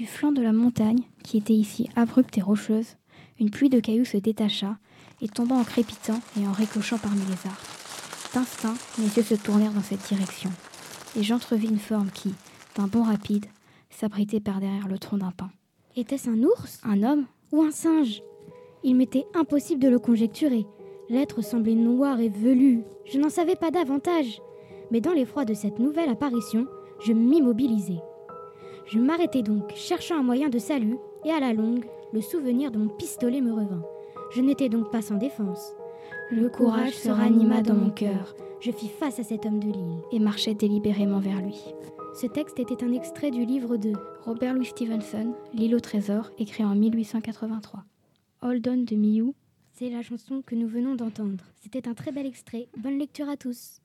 Du flanc de la montagne, qui était ici abrupte et rocheuse, une pluie de cailloux se détacha et tomba en crépitant et en ricochant parmi les arbres. D'instinct, mes yeux se tournèrent dans cette direction, et j'entrevis une forme qui, d'un bond rapide, s'abritait par derrière le tronc d'un pin. Était-ce un ours? Un homme Ou un singe? Il m'était impossible de le conjecturer. L'être semblait noir et velu. Je n'en savais pas davantage. Mais dans l'effroi de cette nouvelle apparition, je m'immobilisai. Je m'arrêtai donc, cherchant un moyen de salut, et à la longue, le souvenir de mon pistolet me revint. Je n'étais donc pas sans défense. Le courage se ranima dans mon cœur. Je fis face à cet homme de l'île. Et marchai délibérément vers lui. Ce texte était un extrait du livre de Robert Louis Stevenson, L'île au trésor, écrit en 1883. Hold on de Miou. C'est la chanson que nous venons d'entendre. C'était un très bel extrait. Bonne lecture à tous.